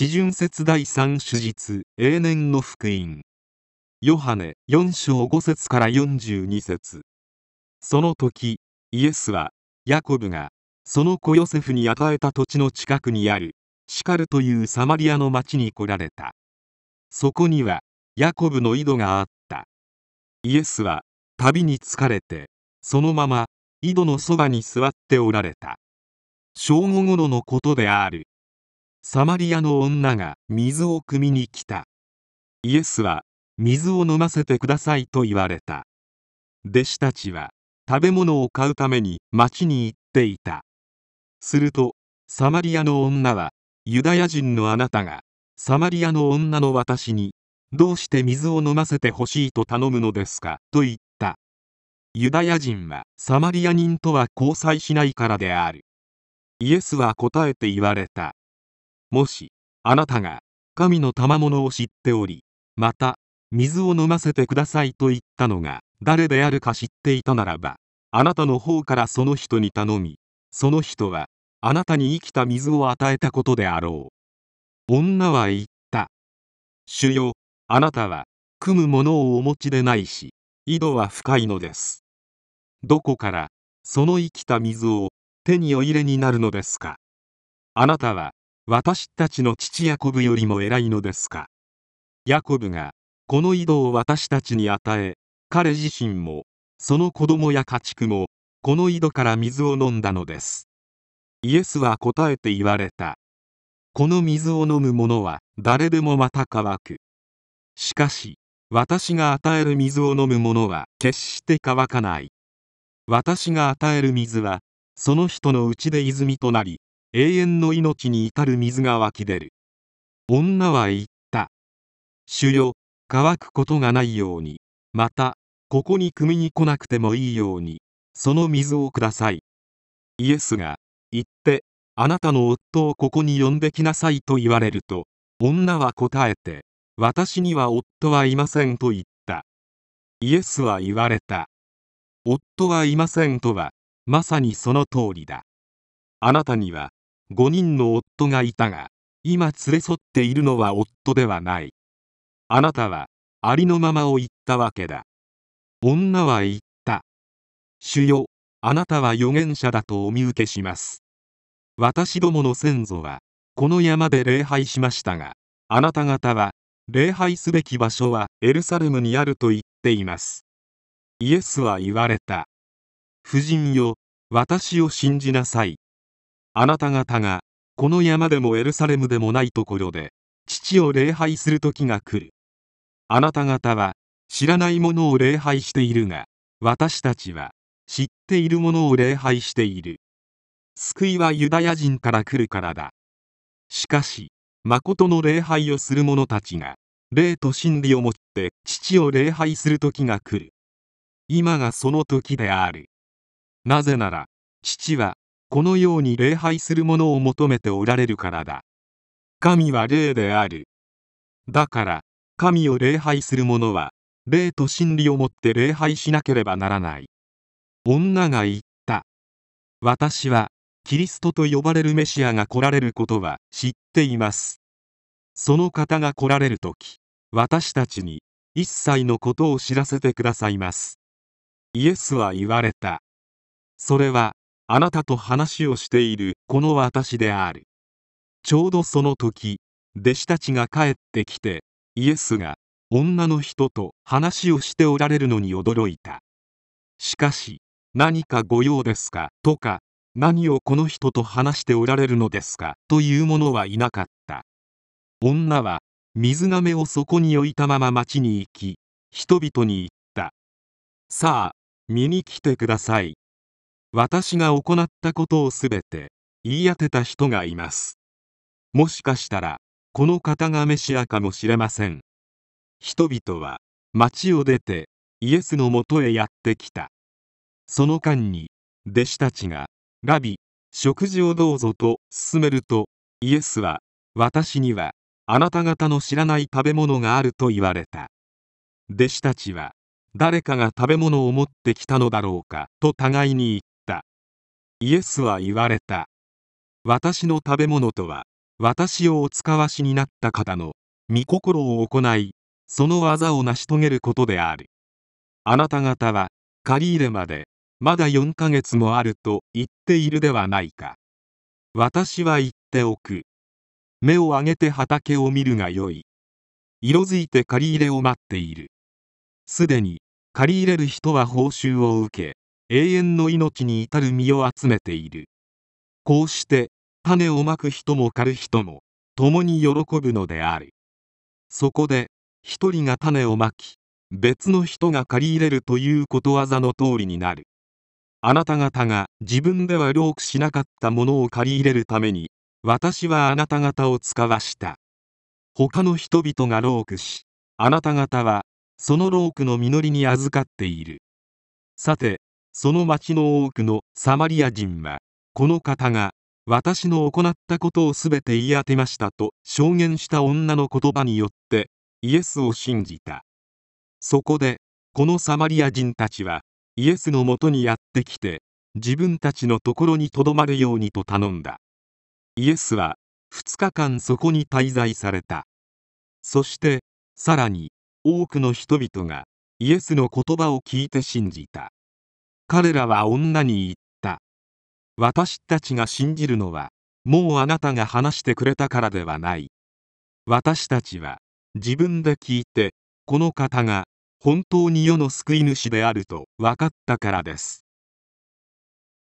四旬節第三手術永年の福音。ヨハネ4章5節から42節。その時イエスはヤコブがその子ヨセフに与えた土地の近くにあるシカルというサマリアの町に来られた。そこにはヤコブの井戸があった。イエスは旅に疲れてそのまま井戸のそばに座っておられた。正午ごろのことである。サマリアの女が水を汲みに来た。イエスは水を飲ませてくださいと言われた。弟子たちは食べ物を買うために町に行っていた。するとサマリアの女はユダヤ人のあなたがサマリアの女の私にどうして水を飲ませてほしいと頼むのですかと言った。ユダヤ人はサマリア人とは交際しないからである。イエスは答えて言われた。もしあなたが神の賜物を知っておりまた水を飲ませてくださいと言ったのが誰であるか知っていたならばあなたの方からその人に頼みその人はあなたに生きた水を与えたことであろう。女は言った。主よあなたは汲むものをお持ちでないし井戸は深いのです。どこからその生きた水を手にお入れになるのですか。あなたは私たちの父ヤコブよりも偉いのですか？ヤコブがこの井戸を私たちに与え彼自身もその子供や家畜もこの井戸から水を飲んだのです。イエスは答えて言われた。この水を飲む者は誰でもまた乾く。しかし私が与える水を飲む者は決して乾かない。私が与える水はその人のうちで泉となり永遠の命に至る水が湧き出る。女は言った。主よ乾くことがないように。またここに汲みに来なくてもいいように。その水をください。イエスが言ってあなたの夫をここに呼んできなさいと言われると女は答えて私には夫はいませんと言った。イエスは言われた。夫はいませんとはまさにその通りだ。あなたには5人の夫がいたが今連れ添っているのは夫ではない。あなたはありのままを言ったわけだ。女は言った。主よあなたは預言者だとお見受けします。私どもの先祖はこの山で礼拝しましたがあなた方は礼拝すべき場所はエルサレムにあると言っています。イエスは言われた。夫人よ私を信じなさい。あなた方がこの山でもエルサレムでもないところで父を礼拝する時が来る。あなた方は知らないものを礼拝しているが私たちは知っているものを礼拝している。救いはユダヤ人から来るからだ。しかし誠の礼拝をする者たちが霊と真理をもって父を礼拝する時が来る。今がその時である。なぜなら父はこのように礼拝するものを求めておられるからだ。神は霊である。だから神を礼拝する者は霊と真理をもって礼拝しなければならない。女が言った。私はキリストと呼ばれるメシアが来られることは知っています。その方が来られる時私たちに一切のことを知らせてくださいます。イエスは言われた。それはあなたと話をしているこの私である。ちょうどその時弟子たちが帰ってきてイエスが女の人と話をしておられるのに驚いた。しかし何かご用ですかとか何をこの人と話しておられるのですかという者はいなかった。女は水がめをそこに置いたまま町に行き人々に言った。さあ見に来てください。私が行ったことをすべて言い当てた人がいます。もしかしたらこの方がメシアかもしれません。人々は町を出てイエスのもとへやってきた。その間に弟子たちがラビ食事をどうぞと勧めるとイエスは私にはあなた方の知らない食べ物があると言われた。弟子たちは誰かが食べ物を持ってきたのだろうかと互いに言っイエスは言われた。私の食べ物とは私をお使わしになった方の御心を行いその技を成し遂げることである。あなた方は借り入れまでまだ4ヶ月もあると言っているではないか。私は言っておく。目を上げて畑を見るがよい。色づいて借り入れを待っている。すでに借り入れる人は報酬を受け永遠の命に至る実を集めている。こうして種をまく人も刈る人も共に喜ぶのである。そこで一人が種をまき別の人が借り入れるということわざの通りになる。あなた方が自分では労苦しなかったものを借り入れるために私はあなた方を使わした。他の人々が労苦しあなた方はその労苦の実りに預かっている。さてその町の多くのサマリア人はこの方が私の行ったことをすべて言い当てましたと証言した女の言葉によってイエスを信じた。そこでこのサマリア人たちはイエスのもとにやってきて自分たちのところにとどまるようにと頼んだ。イエスは2日間そこに滞在された。そしてさらに多くの人々がイエスの言葉を聞いて信じた。彼らは女に言った。私たちが信じるのはもうあなたが話してくれたからではない。私たちは自分で聞いてこの方が本当に世の救い主であると分かったからです。